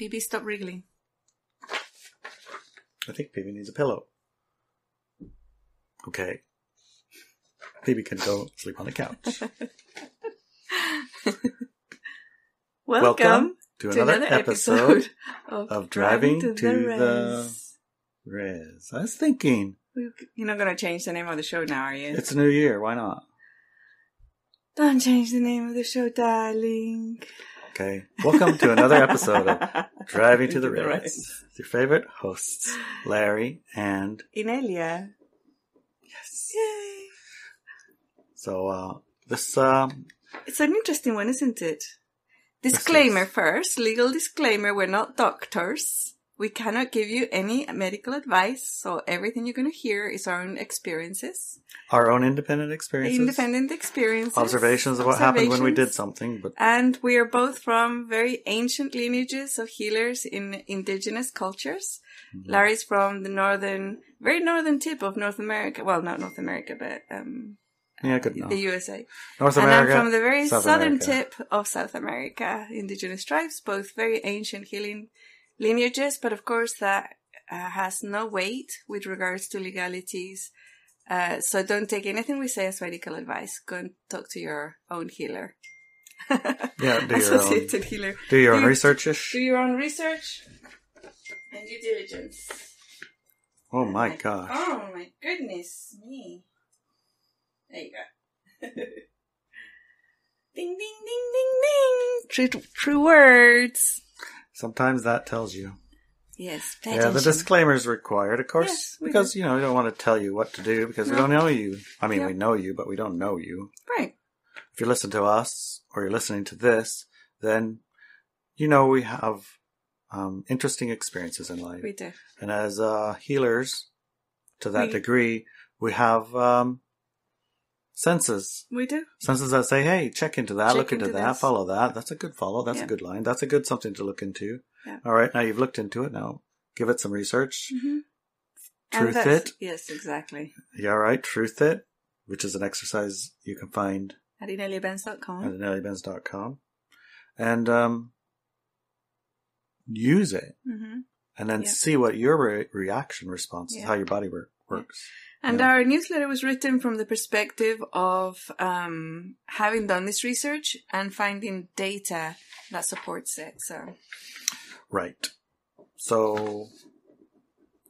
BB, stop wriggling. I think Phoebe needs a pillow. Okay. Phoebe can go sleep on the couch. Welcome, to another, episode, of Driving to, the, Res. I was thinking, You're not going to change the name of the show now, are you? it's a new year. Why not? Don't change the name of the show, darling. Okay. Welcome to another episode of Driving to the. With your favorite hosts, Larry and Inelia. yes. Yay. So uh, this um, It's an interesting one, isn't it? Disclaimer is. first, legal disclaimer, we're not doctors. We cannot give you any medical advice, so everything you're going to hear is our own experiences. our own independent experiences, Independent experiences. observations of what happened when we did something. But And we are both from very ancient lineages of healers in indigenous cultures. Mm-hmm. Larry's from the northern, very northern tip of North America. Well, not North America, but um, yeah, good enough. the USA. North America. and I'm from the very South southern America. tip of South America, indigenous tribes, both very ancient healing lineages, but of course that uh, has no weight with regards to legalities. Uh, so don't take anything we say as medical advice. Go and talk to your own healer. Yeah, do your own, healer. do your own research-ish. Do your own research and due diligence. Oh my gosh. Oh my goodness me. There you go. ding ding ding ding ding. True true words. Sometimes that tells you. Yes. Yeah, the attention. disclaimer is required, of course, Yes, because you know we don't want to tell you what to do because we don't know you. I mean, Yeah. we know you, but we don't know you. Right. If you listen to us or you're listening to this, then you know we have um, interesting experiences in life, We do. and as uh, healers, to that We- degree, we have um, senses. We do. Senses that say, "Hey, check into that, Check look into, into that, this. follow that. That's a good follow. That's Yeah. a good line. That's a good something to look into." Yeah. All right, now you've looked into it. Now give it some research. Mm-hmm. Truth it. Yes, exactly. Yeah, all right. Truth it, which is an exercise you can find At ineliabenz.com. at ineliabenz.com. And um, use it Mm-hmm. and then Yeah. see what your re- reaction response is, how your body work, works. And Yeah. our newsletter was written from the perspective of um, having done this research and finding data that supports it. So, Right. So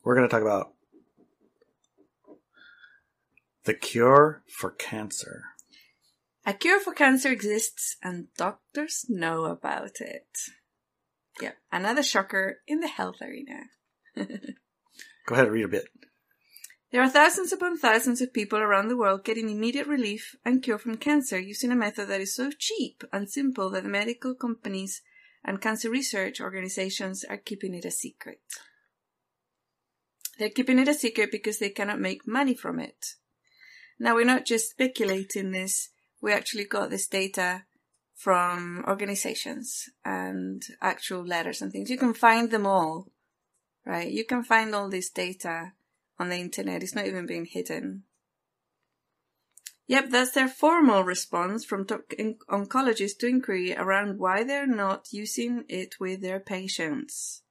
we're going to talk about the cure for cancer. a cure for cancer exists and doctors know about it. Yeah, another shocker in the health arena. Go ahead and read a bit. There are thousands upon thousands of people around the world getting immediate relief and cure from cancer using a method that is so cheap and simple that the medical companies and cancer research organizations are keeping it a secret. They're keeping it a secret because they cannot make money from it. Now, we're not just speculating this, we actually got this data from organizations and actual letters and things. You can find them all, right? You can find all this data on the internet. It's not even being hidden. Yep, that's their formal response from in- oncologists to inquiry around why they're not using it with their patients.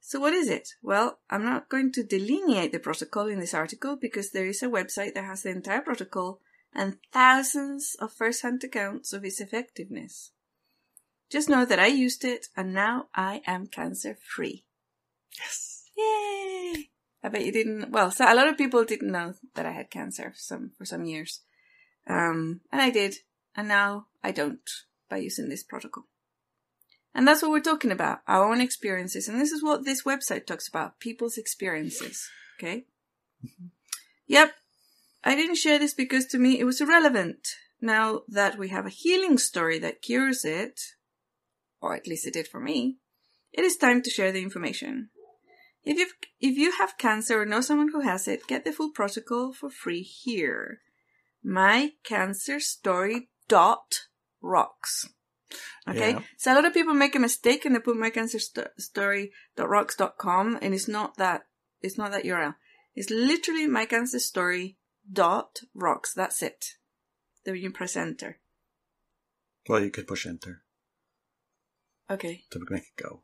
So what is it? Well, I'm not going to delineate the protocol in this article because there is a website that has the entire protocol and thousands of first-hand accounts of its effectiveness. Just know that I used it and now I am cancer free. Yes. Yay! I bet you didn't. Well, so a lot of people didn't know that I had cancer for some for some years, um, and I did, and now I don't by using this protocol. And that's what we're talking about: our own experiences, and this is what this website talks about: people's experiences. Okay. Yep, I didn't share this because to me it was irrelevant. Now that we have a healing story that cures it, or at least it did for me, it is time to share the information. If you if you have cancer or know someone who has it, get the full protocol for free here. MyCancerStory dot rocks. Okay, Yeah. so a lot of people make a mistake and they put mycancerstory.rocks.com and it's not that it's not that URL. It's literally mycancerstory dot rocks. That's it. Then you press enter. Well, you could push enter Okay. to make it go.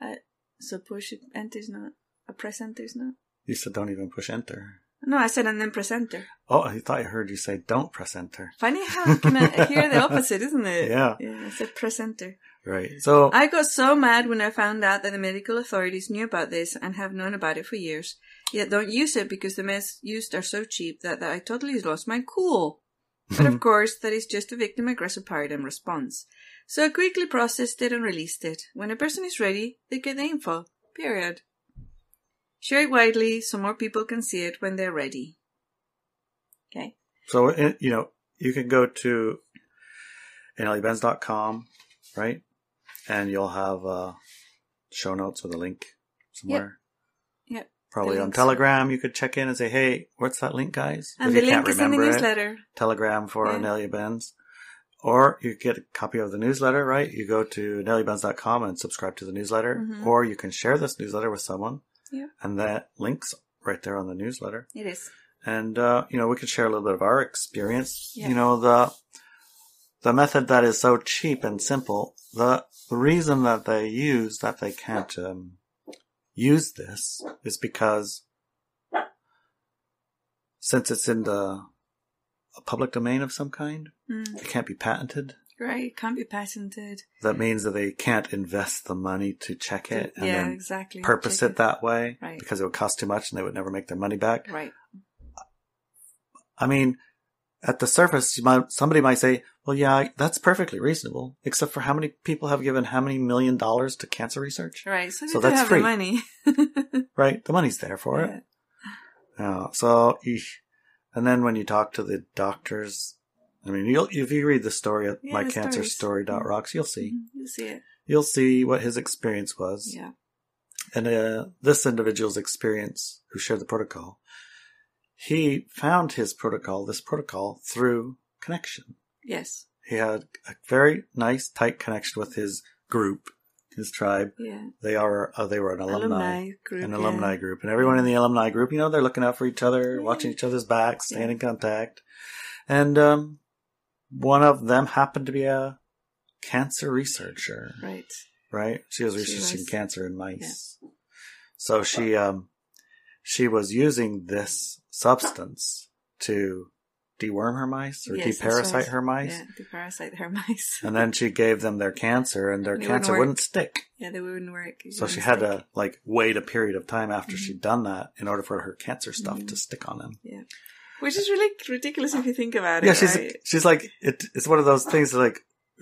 Uh, So push it, enter is not. A press enter is not. You said don't even push enter. No, I said and then press enter. Oh, I thought I heard you say don't press enter. Funny how can I hear the opposite, isn't it? Yeah. Yeah, I said press enter. Right. So I got so mad when I found out that the medical authorities knew about this and have known about it for years, yet don't use it because the meds used are so cheap that, that I totally lost my cool. But of course, that is just a victim aggressive paradigm response. So I quickly processed it and released it. When a person is ready, they get the info. Period. Share it widely so more people can see it when they're ready. Okay. So, you know, you can go to com, right? And you'll have uh, show notes with a link somewhere. Yep. Probably on. Telegram, you could check in and say, hey, what's that link, guys? And the link is in the remember it, newsletter. Telegram for Yeah. Benz. Or you get a copy of the newsletter, right? You go to NellieBenz.com and subscribe to the newsletter. Mhm. Or you can share this newsletter with someone. Yeah. And that link's right there on the newsletter. It is. and uh, you know we can share a little bit of our experience. Yeah. You know the the method that is so cheap and simple. The the reason that they use that they can't um, use this is because since it's in the public domain of some kind, Mm. it can't be patented. Right. It can't be patented. That means that they can't invest the money to check it and yeah, then exactly. purpose Check it that way Right. because it would cost too much and they would never make their money back. Right. I mean, at the surface, you might, somebody might say, well, yeah, that's perfectly reasonable, except for how many people have given how many million dollars to cancer research, Right. So, So that's have free. the money. right? The money's there for Yeah. it. Yeah. So, eesh. And then when you talk to the doctors, I mean, you'll, if you read the story at Yeah, mycancerstory.rocks, you'll see, Mhm, You see it. you'll see what his experience was. Yeah. And uh, this individual's experience, who shared the protocol, he found his protocol, this protocol, through connection. Yes. He had a very nice, tight connection with his group, his tribe. Yeah. They are uh, they were an alumni, Alumni group. an yeah. alumni group, and everyone in the alumni group, you know, they're looking out for each other, Yeah. watching each other's backs, staying in contact. And um, one of them happened to be a cancer researcher Right. right? She was She researching was. cancer in mice. So she um she was using this substance to deworm her mice or Yes, deparasite right. her mice. Yeah. To parasite her mice. And then she gave them their cancer and their wouldn't cancer wouldn't stick. yeah, they wouldn't work. So she wouldn't had stick. to like wait a period of time after Mhm. she'd done that in order for her cancer stuff Mhm. to stick on them. Yeah. Which is really ridiculous if you think about it. Yeah, she's right? she's like it, it's one of those things that, like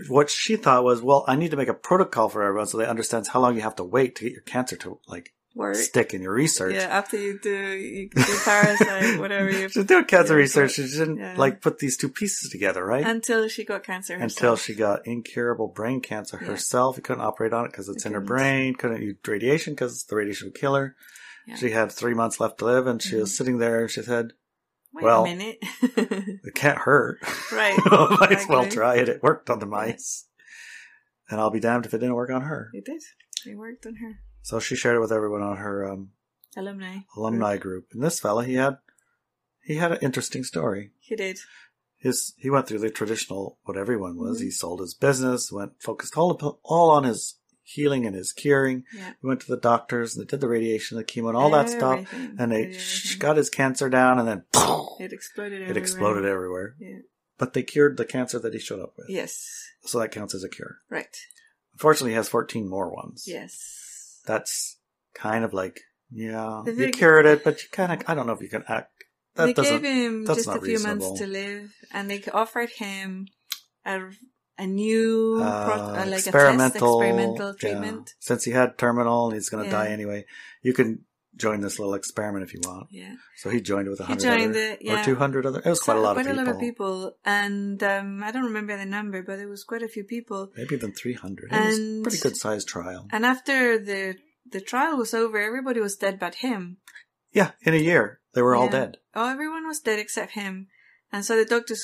what she thought was, well, I need to make a protocol for everyone so they understands how long you have to wait to get your cancer to like Work. stick in your research. Yeah, after you do, you do parasite, whatever you She's doing cancer research. She didn't yeah. like put these two pieces together, right? until she got cancer herself. Until she got incurable brain cancer Yeah. herself. You couldn't operate on it because it's You in her brain. Couldn't use radiation because the radiation would kill her. Yeah. She had three months left to live, and she was Mhm. sitting there. and She said, Wait well- a minute. "It can't hurt. right. Might as well try it. It worked on the mice, and I'll be damned if it didn't work on her." It did. It worked on her. So she shared it with everyone on her um, Alumni. alumni group. And this fella, he had he had an interesting story. He did. his he went through the traditional what everyone was. Mhm. He sold his business, went focused all all on his healing and his curing. Yeah. He went to the doctors and they did the radiation, the chemo, and all that stuff. And they sh- got his cancer down, and then It exploded it everywhere. exploded everywhere. Yeah. But they cured the cancer that he showed up with, Yes. so that counts as a cure. Right. Unfortunately, he has fourteen more ones. Yes. That's kind of like yeah, you cured it, but you kind of I don't know if you can act. That they gave him just a few months to live, and they offered him a, a new pro- uh, uh, like experimental, a test experimental yeah. treatment. Since he had terminal and he's going to Yeah. die anyway, you can join this little experiment if you want. Yeah. So he joined with a He hundred joined other, it, yeah. or two hundred other. It was quite a lot quite of people. a lot of people, and um, I don't remember the number, but it was quite a few people. Maybe even three hundred. It was a pretty good sized trial. And after the the trial was over, everybody was dead but him. Yeah, in a year they were all dead. Oh, everyone was dead except him. And so the doctors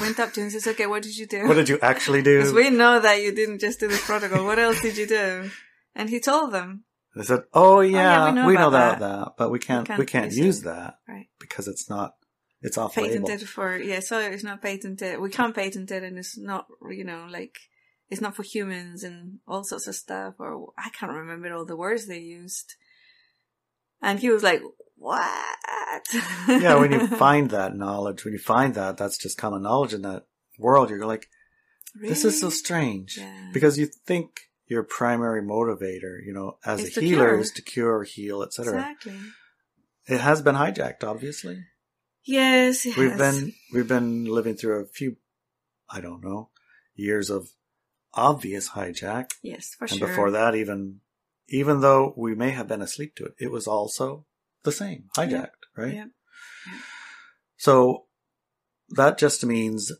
went up to him and says, "Okay, what did you do?" What did you actually do? Because we know that you didn't just do this protocol. What else did you do? And he told them. They said, oh, "Oh yeah, yeah, we we know, know that, about that, but we can't, we can't can't, use use it." that Right. because it's not, it's off label." Patented for, yeah, so it's not patented. We can't patent it and it's not, you know, like, it's not for humans and all sorts of stuff. Or I can't remember all the words they used. And he was like, what? yeah, when you find that knowledge, when you find that, that's just common knowledge in that world, you're like, this is so strange. Yeah. Because you think your primary motivator, you know, as Is a healer cure. is to cure, heal, etc. Exactly. It has been hijacked, obviously. Yes. We've been we've been living through a few I don't know, years of obvious hijack. Yes, for and sure. And before that even even though we may have been asleep to it, it was also the same, hijacked, right? Yep. So that just means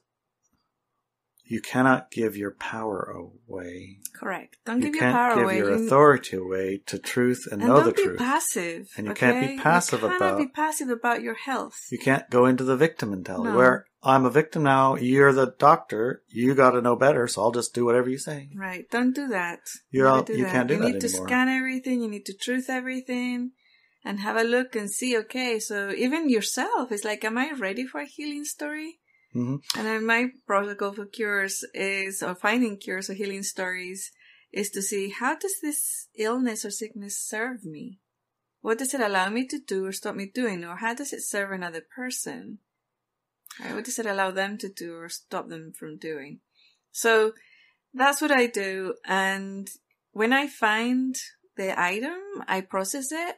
you cannot give your power away. Correct. Don't you give your can't power give your authority away to truth and, and know the be truth. passive. And you can't be okay? passive you about- be passive about your health. You can't go into the victim mentality No. where I'm a victim now, you're the doctor, you got to know better, so I'll just do whatever you say. Right. Don't do that. You're all- do you that. can't do you that need to scan everything. You need to truth everything and have a look and see, okay, so even yourself is like, am I ready for a healing story? Hmm And then my protocol for cures is, or finding cures or healing stories, is to see how does this illness or sickness serve me? What does it allow me to do or stop me doing? Or how does it serve another person? Right? What does it allow them to do or stop them from doing? So that's what I do. And when I find the item, I process it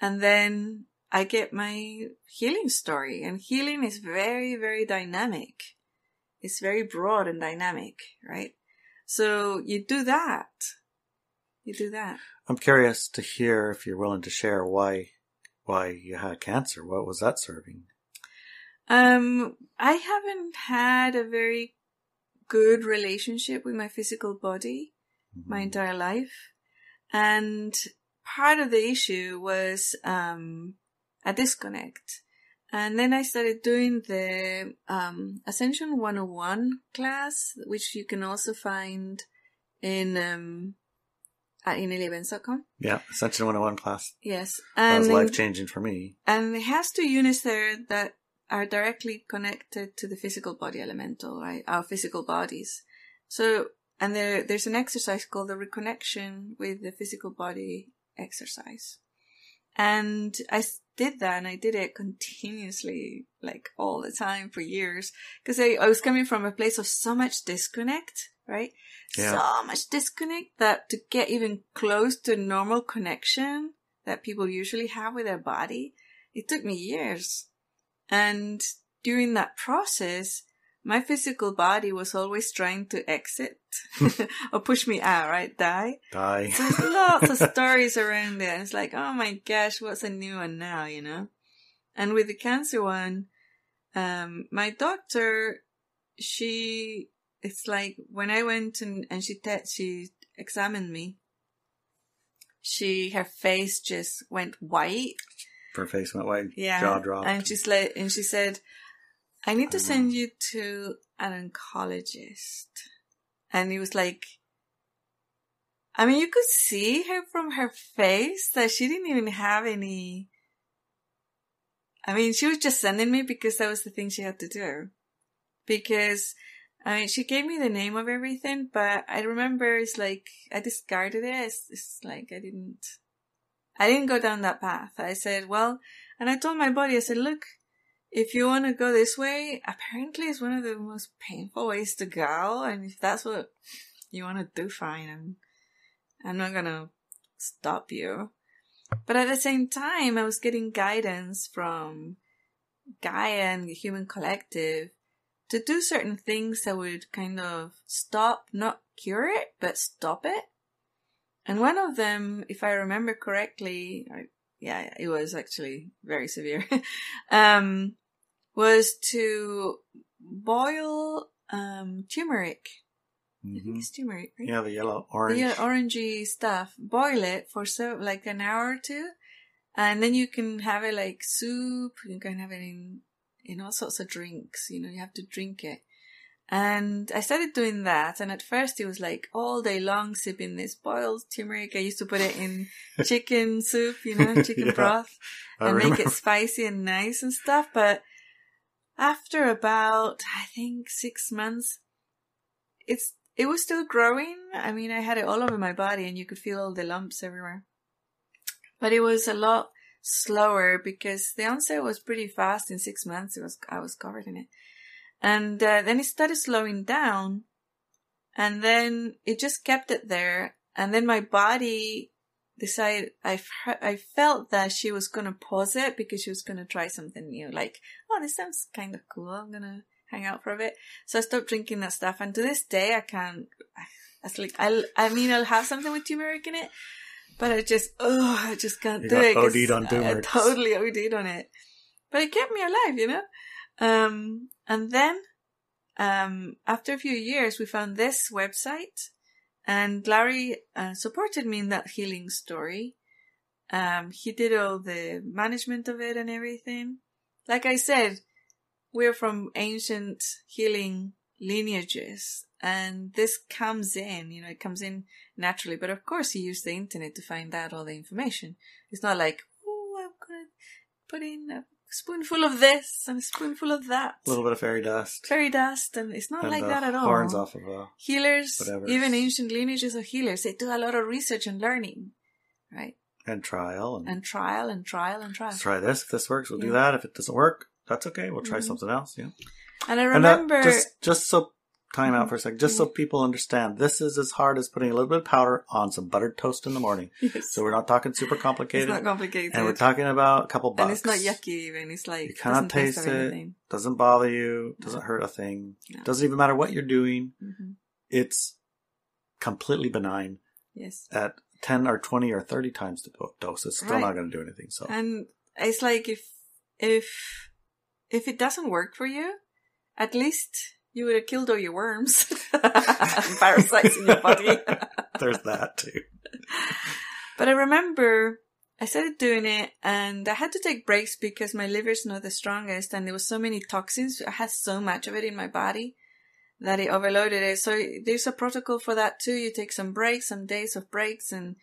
and then I get my healing story. And healing is very, very dynamic. It's very broad and dynamic, right? So you do that. You do that. I'm curious to hear if you're willing to share why why you had cancer. What was that serving? Um, I haven't had a very good relationship with my physical body my Mhm. entire life. And part of the issue was um, a disconnect. And then I started doing the um, Ascension 101 class, which you can also find in um, at ineliabenz.com. Yeah, Ascension 101 class. Yes. That And was life changing for me. and it has two units there that are directly connected to the physical body elemental, right? Our physical bodies. So, and there, there's an exercise called the reconnection with the physical body exercise. And I did that and I did it continuously, like all the time for years. Cause I, I was coming from a place of so much disconnect, right? Yeah. So much disconnect that to get even close to normal connection that people usually have with their body, it took me years. And during that process, my physical body was always trying to exit or push me out, right? Die. Die. So there's lots of stories around there. It's like, oh my gosh, what's a new one now, you know? And with the cancer one, um, my doctor, she, it's like when I went and, and she, te- she examined me, she, her face just went white. Her face went white, Yeah. jaw dropped. And she's like, and she said, I need to send you to an oncologist. And he was like, I mean, you could see her from her face that she didn't even have any. I mean, she was just sending me because that was the thing she had to do. Because, I mean, she gave me the name of everything, but I remember it's like, I discarded it. It's, it's like, I didn't, I didn't go down that path. I said, well, and I told my body, I said, look, if you want to go this way, apparently it's one of the most painful ways to go. And if that's what you want to do, fine. I'm, I'm not going to stop you. But at the same time, I was getting guidance from Gaia and the Human Collective to do certain things that would kind of stop, not cure it, but stop it. And one of them, if I remember correctly, yeah, it was actually very severe, um, was to boil um, turmeric. I think Mhm. it's turmeric, right? Yeah, the yellow, orange. The orangey stuff. Boil it for so like an hour or two, and then you can have it like soup. You can have it in in all sorts of drinks. You know, you have to drink it. And I started doing that, and at first it was like all day long sipping this boiled turmeric. I used to put it in chicken soup, you know, chicken Yeah, broth, and make it spicy and nice and stuff. But after about, I think six months, it's, it was still growing. I mean, I had it all over my body and you could feel all the lumps everywhere. But it was a lot slower because the onset was pretty fast. In six months, it was I was covered in it, and uh, then it started slowing down, and then it just kept it there. And then my body decided I I felt that she was gonna pause it because she was gonna try something new. Like, oh, this sounds kind of cool. I'm gonna hang out for a bit. So I stopped drinking that stuff, and to this day, I can't. I like I I mean, I'll have something with turmeric in it, but I just, oh, I just can't You do it. OD'd on I turmeric. totally OD'd on it. But it kept me alive, you know? Um, and then, um, after a few years, we found this website and Larry uh, supported me in that healing story. Um, he did all the management of it and everything. Like I said, we're from ancient healing lineages and this comes in, you know, it comes in naturally. But of course, he used the internet to find out all the information. It's not like, oh, I'm gonna put in a spoonful of this and a spoonful of that. A little bit of fairy dust. Fairy dust, and it's not and like uh, that at all. Horns off of a. Healers, whatever. even ancient lineages of healers, they do a lot of research and learning, right? And trial. And, And trial and trial and trial. let's try this. If this works, we'll do that. If it doesn't work, that's okay. We'll try Mhm. something else. Yeah. And I And that- remember, just just so time out Mhm. for a second, just so people understand, this is as hard as putting a little bit of powder on some buttered toast in the morning. Yes. So we're not talking super it's complicated, not complicated, and we're talking about a couple bucks. and it's not yucky even. It's like You cannot taste it. anything. Doesn't bother you. Doesn't hurt a thing. No. Doesn't even matter what you're doing. hmm It's completely benign Yes. at ten or twenty or thirty times the dose. It's still Right. not going to do anything. So And it's like if if if it doesn't work for you, at least you would have killed all your worms, parasites in your body. there's that too. but I remember I started doing it, and I had to take breaks because my liver's not the strongest, and there was so many toxins. I had so much of it in my body that it overloaded it. So there's a protocol for that too. You take some breaks, some days of breaks, and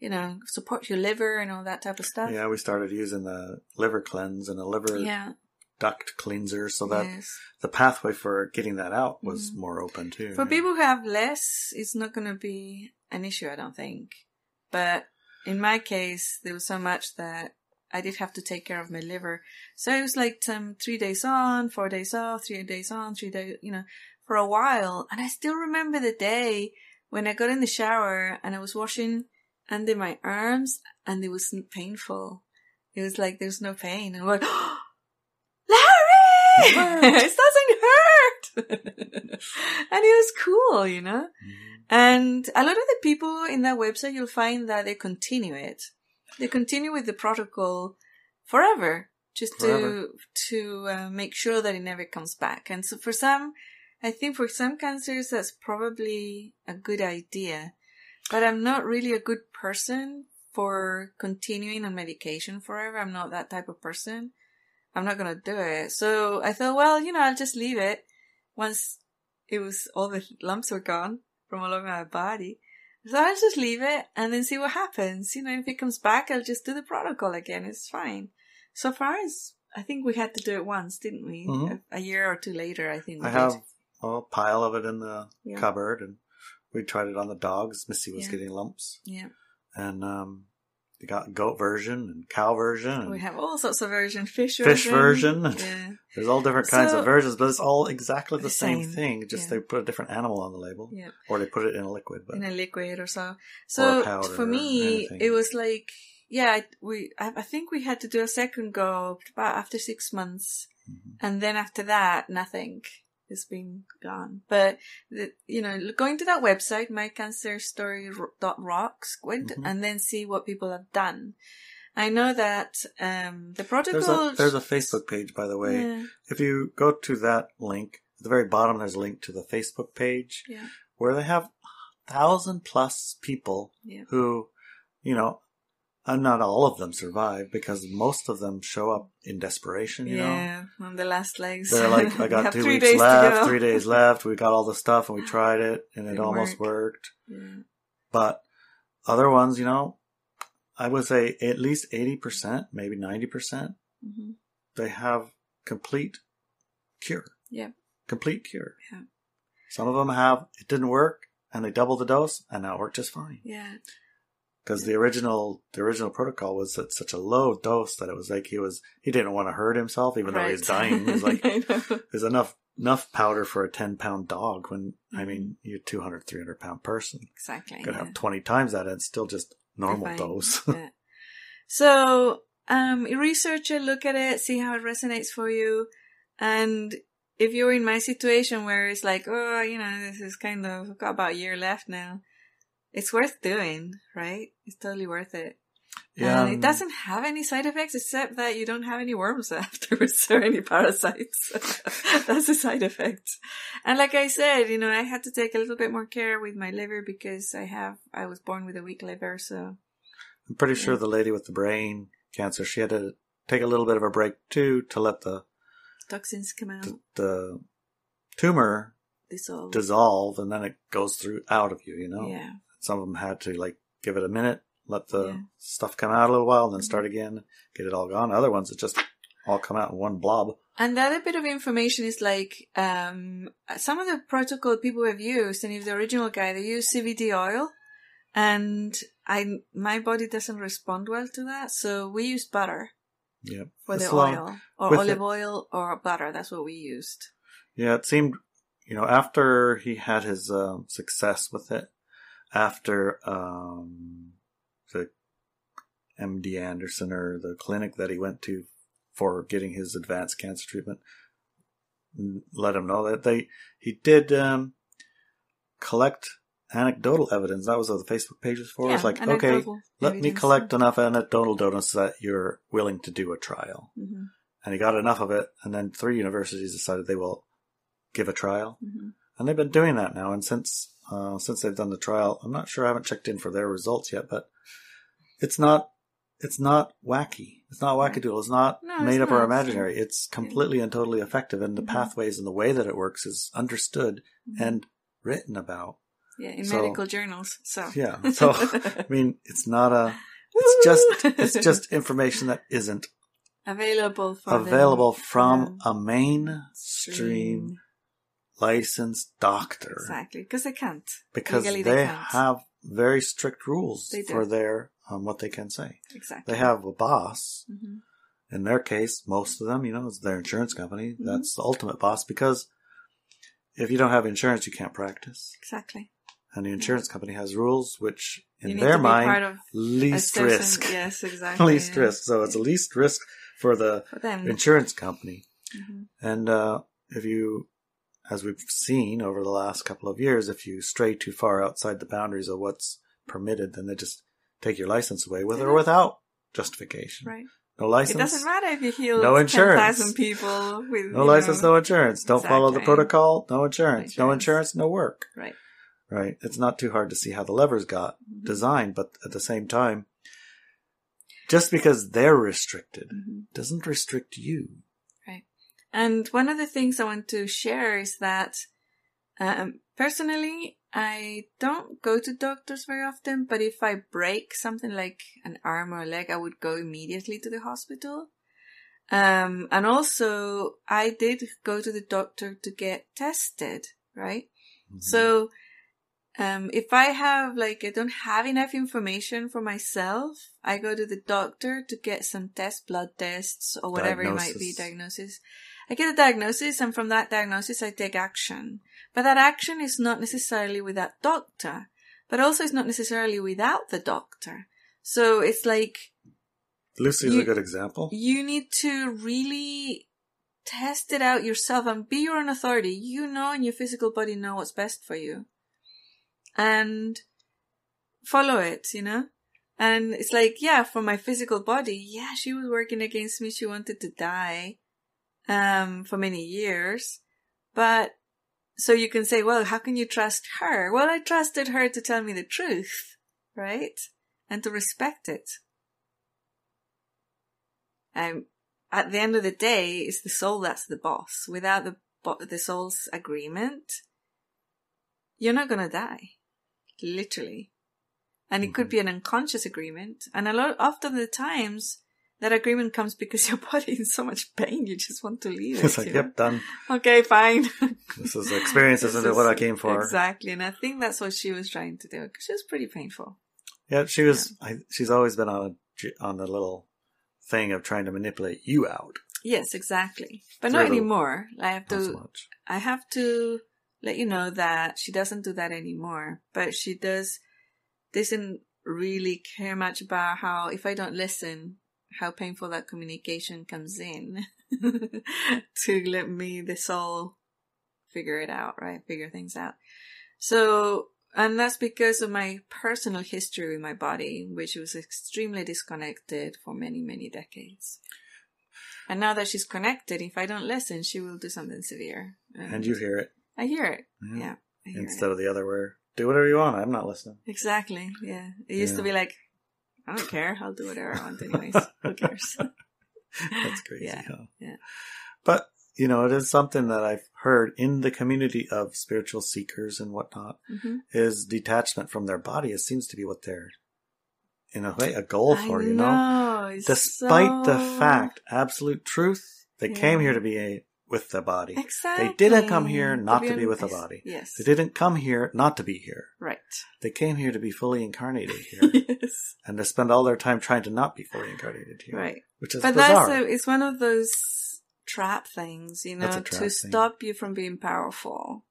you know support your liver and all that type of stuff. Yeah, we started using the liver cleanse and a liver Yeah. Duct cleanser so that yes. the pathway for getting that out was Mhm. more open too. For yeah. people who have less, it's not going to be an issue, I don't think. But in my case, there was so much that I did have to take care of my liver. So it was like um, three days on, four days off, three days on, three days, you know, for a while. And I still remember the day when I got in the shower and I was washing under my arms and it was painful. It was like there's no pain. And I'm like, Larry! it doesn't hurt! and it was cool, you know? Mhm. And a lot of the people in that website, you'll find that they continue it. They continue with the protocol forever, just Forever. to to uh, make sure that it never comes back. And so for some, I think for some cancers, that's probably a good idea. But I'm not really a good person for continuing on medication forever. I'm not that type of person. I'm not gonna do it. So I thought, well, you know, I'll just leave it once it was all the lumps were gone from all over my body. So I'll just leave it and then see what happens. You know, if it comes back, I'll just do the protocol again. It's fine. So far as I think we had to do it once, didn't we? Mhm. A, a year or two later, I think we I did. have a pile of it in the Yeah. cupboard, and we tried it on the dogs. Missy was Yeah. getting lumps, Yeah. and um, you got goat version and cow version. We have all sorts of version, Fish, Fish version. version. Yeah. There's all different kinds So- of versions, but it's all exactly the, same, same, thing. Just yeah. they put a different animal on the label, Yeah. or they put it in a liquid. But in a liquid or so. So powder for me, it was like, yeah, I- we, I, think we had to do a second go about after six months. Mhm. And then after that, nothing has been gone. But, the, you know, going to that website, mycancerstory.rocks, into- Mhm. and then see what people have done. I know that, um, the there's protocol. a there's a Facebook page, by the way. Yeah, If you go to that link at the very bottom, there's a link to the Facebook page yeah, where they have thousand plus people yeah. who, you know, and not all of them survive because most of them show up in desperation. You know, yeah, on the last legs. they're like, I got two weeks days left, three days left. We got all the stuff and we tried it and it Didn't almost work. worked. Yeah. But other ones, you know, I would say at least eighty percent, maybe ninety percent, Mhm. they have complete cure. Yeah. complete cure. Yeah. Some of them have it didn't work, and they doubled the dose, and now it worked just fine. Yeah. Because the original the original protocol was at such a low dose that it was like he was he didn't want to hurt himself, even though he was Right. dying. He was like, there's enough enough powder for a 10 pound dog when i mean you're 200 300 pound person Exactly. you could yeah. have 20 times that and it's still just normal dose yeah. So, um, research it, look at it, see how it resonates for you. And if you're in my situation where it's like, oh, you know, this is kind of got about a year left now, it's worth doing, right? It's totally worth it. Uh, yeah and it um, doesn't have any side effects except that you don't have any worms afterwards or any parasites. That's a side effect. And like I said, you know, I had to take a little bit more care with my liver because I have, I was born with a weak liver, so i'm pretty sure the lady with the brain cancer she had to take a little bit of a break too to let the toxins come out, the, the tumor dissolve. dissolve and then it goes through out of you you know Yeah. Some of them had to like give it a minute let the Yeah. stuff come out a little while and then start again get it all gone other ones it just all come out in one blob And the other bit of information is like um, some of the protocol people have used, and if the original guy they use CBD oil, and I my body doesn't respond well to that, so we used butter yeah for the long- oil or olive it- oil or butter. That's what we used. Yeah, it seemed, you know, after he had his um, success with it, after um, the MD Anderson or the clinic that he went to for getting his advanced cancer treatment, let him know that they he did um, collect anecdotal evidence. That was what the Facebook pages for. it's like, okay, anecdotal let me collect enough anecdotal evidence that you're willing to do a trial. Mhm, And he got enough of it, and then three universities decided they will give a trial mhm. And they've been doing that now. And since uh, since they've done the trial, I'm not sure. I haven't checked in for their results yet, but it's not it's not wacky. It's not wackadoodle. It's not No, it's made up or imaginary. It's completely and totally effective, and the Mhm. pathways and the way that it works is understood Mhm. and written about. yeah, in so- medical journals. So Yeah. So I mean, it's not a. It's just it's just information that isn't available for them. available from um, a mainstream licensed doctor. Exactly, because they can't. because Legally they, they can't. have very strict rules for their um, what they can say. Exactly. They have a boss. hmm In their case, most of them, you know, it's their insurance company. Mhm. That's the ultimate boss because if you don't have insurance, you can't practice. Exactly. And the insurance company has rules which, in their to be part mind, least certain- risk. Yes, exactly. least yeah. risk. So it's a least risk for the for insurance company. Mhm. And uh, if you, as we've seen over the last couple of years, if you stray too far outside the boundaries of what's permitted, then they just take your license away with or without justification. Right. No license. It doesn't matter if you heal No insurance. 10,000 people with no license, know, no insurance. Don't follow the protocol, no insurance. No Insurance. insurance, no work. Right. Right. It's not too hard to see how the levers got Mhm. designed, but at the same time, just because they're restricted Mhm. doesn't restrict you. And one of the things I want to share is that um, personally, I don't go to doctors very often, but if I break something like an arm or a leg, I would go immediately to the hospital. Um, and also, I did go to the doctor to get tested, right? Mhm. So, um, if I have like I don't have enough information for myself, I go to the doctor to get some test, blood tests or whatever it might be, Diagnosis. I get a diagnosis, and from that diagnosis, I take action. But that action is not necessarily with that doctor, but also it's not necessarily without the doctor. So it's like Lucy's you- a good example. you need to really test it out yourself and be your own authority. You know, and your physical body know what's best for you, and follow it. You know, and it's like, yeah, for my physical body, yeah, she was working against me. She wanted to die, um, for many years, but. So you can say, well, how can you trust her? Well, I trusted her to tell me the truth, right? And to respect it. Um, at the end of the day, it's the soul that's the boss. Without the bo- the soul's agreement, you're not gonna die, literally. And it could Mhm. be an unconscious agreement. And a lot, often the times, that agreement comes because your body is in so much pain, you just want to leave it. It's like, you know? yep, done. Okay, fine. This is the experience, This isn't it? is- What I came for. Exactly. And I think that's what she was trying to do because it was pretty painful. Yeah, she was. I, she's always been on a on the little thing of trying to manipulate you out. Yes, exactly. But not anymore. I have to, much. I have to let you know that she doesn't do that anymore, but she does, doesn't really care much about how, if I don't listen, how painful that communication comes in to let me, the soul, figure it out, right? Figure things out. So, and that's because of my personal history with my body, which was extremely disconnected for many, many decades. And now that she's connected, if I don't listen, she will do something severe. And you hear it I hear it. Mm-hmm. Yeah. Yeah. Hear instead it. of the other way, do whatever you want. I'm not listening. Exactly. Yeah. It used to be like, I don't care. I'll do whatever I want anyways. Who cares? That's crazy. Yeah, huh? yeah. But you know, it is something that I've heard in the community of spiritual seekers and whatnot hmm is detachment from their body. It seems to be what they're, in a way, a goal for. I you know, know. despite the fact, absolute truth, they came here to be a, with the body. Exactly. didn't come here not to be with the body. Yes. They didn't come here not to be here. Right. They came here to be fully incarnated here, yes. and to spend all their time trying to not be fully incarnated here, Right. which is But bizarre. that's a, it's one of those trap things, you know, to thing. stop you from being powerful.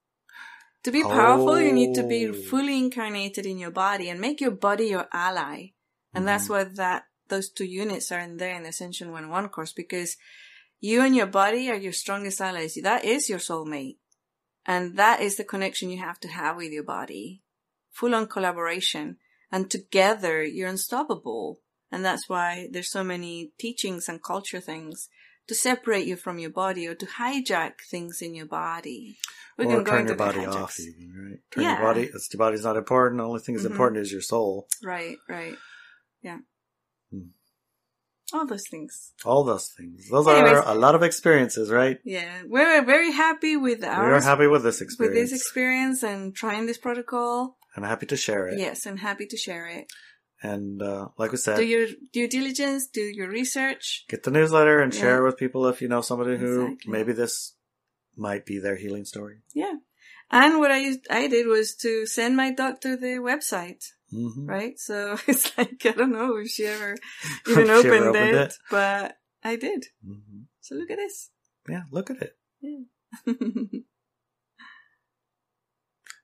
To be powerful, you need to be Oh. fully incarnated in your body and make your body your ally. And that's Mhm. what that those two units are in there in Ascension 1-1 course because you and your body are your strongest allies. That is your soulmate. And that is the connection you have to have with your body. Full on collaboration. And together you're unstoppable. And that's why there's so many teachings and culture things to separate you from your body or to hijack things in your body. We or can go turn your the body hijacks. off, even right? Turn Yeah. your body. It's, your body's not important. The only thing that's Mhm. important is your soul. Right, right. Yeah. Hmm. All those things. All those things. Those Anyways. are a lot of experiences, right? Yeah. We're very happy with our. We are happy with this experience. with this experience and trying this protocol. and happy to share it. Yes, and happy to share it. And uh, like we said, Do your due diligence, do your research. get the newsletter and Yeah. share it with people if you know somebody who Exactly. maybe this might be their healing story. Yeah. And what I used, I did was to send my doctor the website, hmm right? So it's like, I don't know if she ever She even ever opened, opened it, it. but I did. hmm So look at this. Yeah, look at it. Yeah.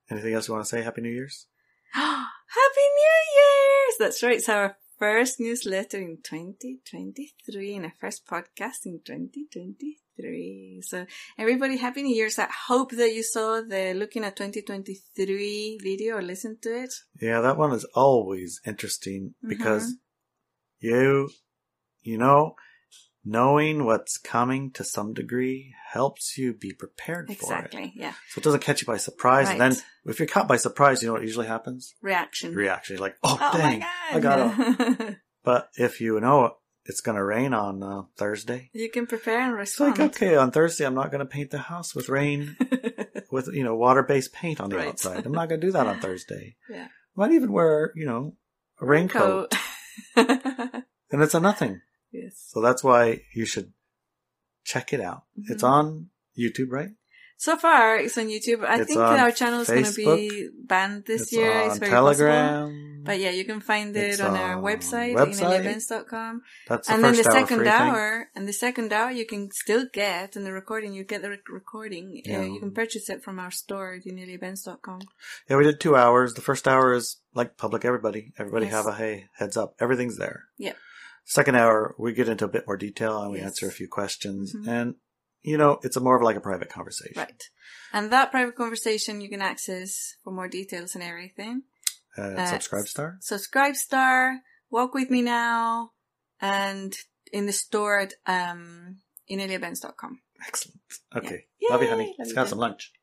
Anything else you want to say? Happy New Year's. Happy New Year's! That's right. It's our first newsletter in 2023 and a first podcast in 2023. So everybody, Happy New Year's. I hope that you saw the looking at 2023 video or listened to it. Yeah, that one is always interesting because Mm-hmm. you, you know, knowing what's coming to some degree helps you be prepared for it. Exactly. Yeah. So it doesn't catch you by surprise. Right. And then if you're caught by surprise, you know what usually happens? Reaction. Reaction. You're like, oh, Oh dang, I got it. But if you know it's going to rain on uh, Thursday, you can prepare and it's like, okay, on Thursday, I'm not going to paint the house with rain, with, you know, water-based paint on the Right. outside. I'm not going to do that on Thursday. Yeah. Might even wear, you know, a raincoat. Coat. And it's a nothing. yes. So that's why you should check it out. It's Mhm. on YouTube, right? So far, it's on YouTube. I It's think our channel is going to be banned this it's year. on it's very possible. Telegram. But yeah, you can find it It's on our on website, website. ineliabenz.com. That's the And then the hour second free thing. hour, and the second hour you can still get, and the recording, you get the rec- recording. Uh, Yeah. you can purchase it from our store at ineliabenz.com. Yeah, we did two hours. The first hour is like public everybody. Everybody Yes. have a hey, heads up. Everything's there. Yep. Second hour, we get into a bit more detail and we Yes. answer a few questions. Mhm. And, you know, it's a more of like a private conversation. Right. And that private conversation you can access for more details and everything. Uh, Uh, subscribe star. Subscribe Star, Walk With Me Now, and in the store at um, ineliabenz.com. Excellent. Okay. Yeah. Love you, honey. love Let's you have too. some lunch.